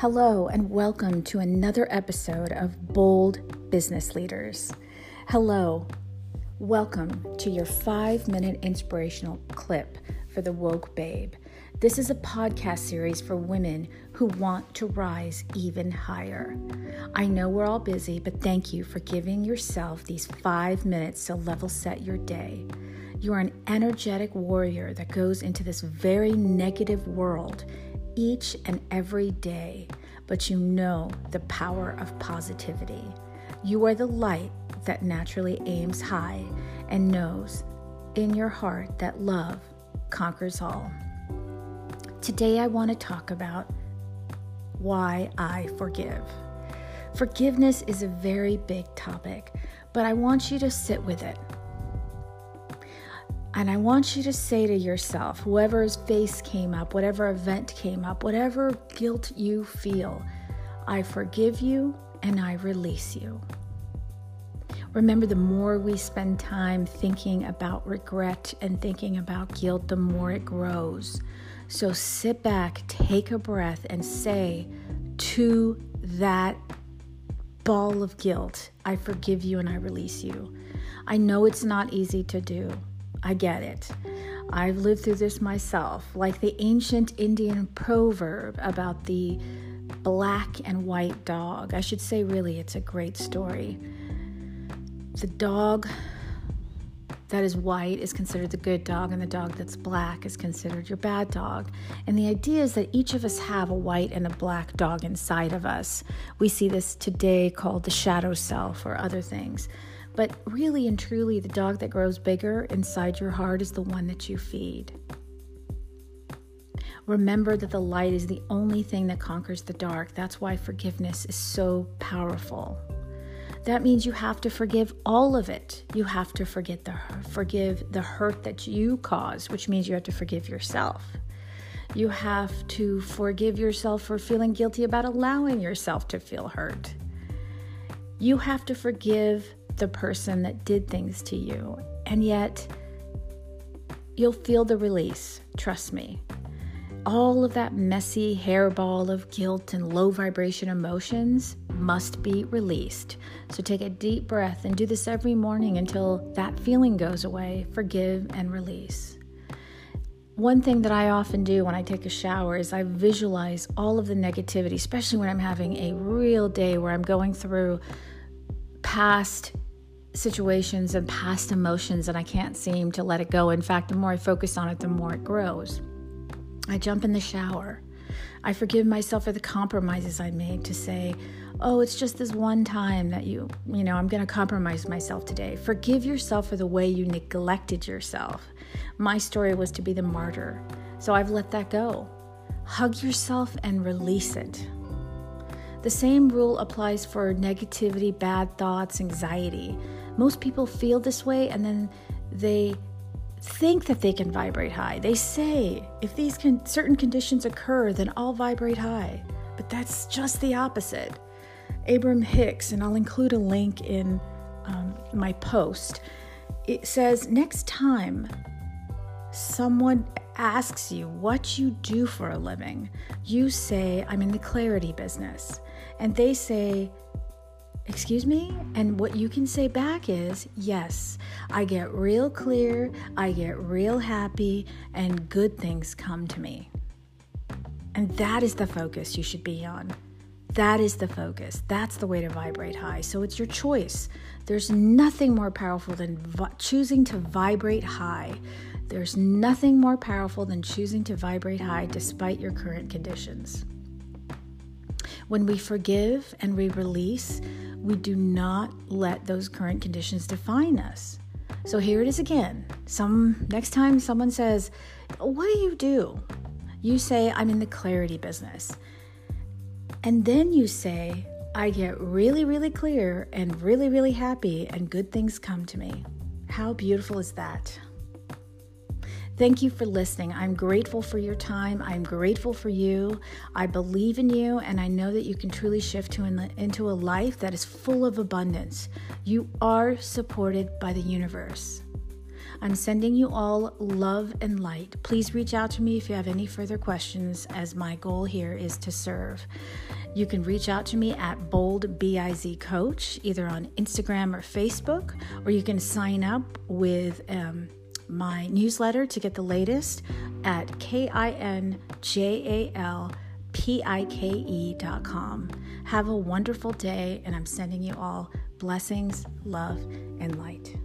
Hello, and welcome to another episode of Bold Business Leaders. Hello, welcome to your five minute inspirational clip for the Woke Babe. This is a podcast series for women who want to rise even higher. I know we're all busy, but thank you for giving yourself these five minutes to level set your day. You are an energetic warrior that goes into this very negative world each and every day, but you know the power of positivity. You are the light that naturally aims high and knows in your heart that love conquers all. Today, I want to talk about why I forgive. Forgiveness is a very big topic, but I want you to sit with it. And I want you to say to yourself, whoever's face came up, whatever event came up, whatever guilt you feel, I forgive you and I release you. Remember, the more we spend time thinking about regret and thinking about guilt, the more it grows. So sit back, take a breath, and say to that ball of guilt, I forgive you and I release you. I know it's not easy to do. I get it. I've lived through this myself, like the ancient Indian proverb about the black and white dog. I should say, really, it's a great story. The dog that is white is considered the good dog, and the dog that's black is considered your bad dog. And the idea is that each of us have a white and a black dog inside of us. We see this today called the shadow self or other things. But really and truly, the dog that grows bigger inside your heart is the one that you feed. Remember that the light is the only thing that conquers the dark. That's why forgiveness is so powerful. That means you have to forgive all of it. You have to forget the forgive the hurt that you caused, which means you have to forgive yourself. You have to forgive yourself for feeling guilty about allowing yourself to feel hurt. You have to forgive the person that did things to you. And yet, you'll feel the release. Trust me. All of that messy hairball of guilt and low vibration emotions must be released. So take a deep breath and do this every morning until that feeling goes away. Forgive and release. One thing that I often do when I take a shower is I visualize all of the negativity, especially when I'm having a real day where I'm going through past situations and past emotions and I can't seem to let it go. In fact, the more I focus on it, the more it grows. I jump in the shower. I forgive myself for the compromises I made to say, oh, it's just this one time that you, you know, I'm going to compromise myself today. Forgive yourself for the way you neglected yourself. My story was to be the martyr, so I've let that go. Hug yourself and release it. The same rule applies for negativity, bad thoughts, anxiety. Most people feel this way and then they think that they can vibrate high. They say, if these con- certain conditions occur, then I'll vibrate high. But that's just the opposite. Abraham Hicks, and I'll include a link in um, my post, it says, next time someone asks you what you do for a living, you say, I'm in the clarity business. And they say, Excuse me? And what you can say back is, yes, I get real clear, I get real happy, and good things come to me. And that is the focus you should be on. That is the focus. That's the way to vibrate high. So it's your choice. There's nothing more powerful than vi- choosing to vibrate high. There's nothing more powerful than choosing to vibrate high despite your current conditions. When we forgive and we release, we do not let those current conditions define us. So here it is again. Some next time someone says, "What do you do?" You say, "I'm in the clarity business." And then you say, "I get really really clear and really really happy and good things come to me." How beautiful is that? Thank you for listening. I'm grateful for your time. I'm grateful for you. I believe in you, and I know that you can truly shift to in, into a life that is full of abundance. You are supported by the universe. I'm sending you all love and light. Please reach out to me if you have any further questions, as my goal here is to serve. You can reach out to me at Bold BIZ Coach, either on Instagram or Facebook, or you can sign up with um, my newsletter to get the latest at kinjalpike.com. Have a wonderful day, and I'm sending you all blessings, love, and light.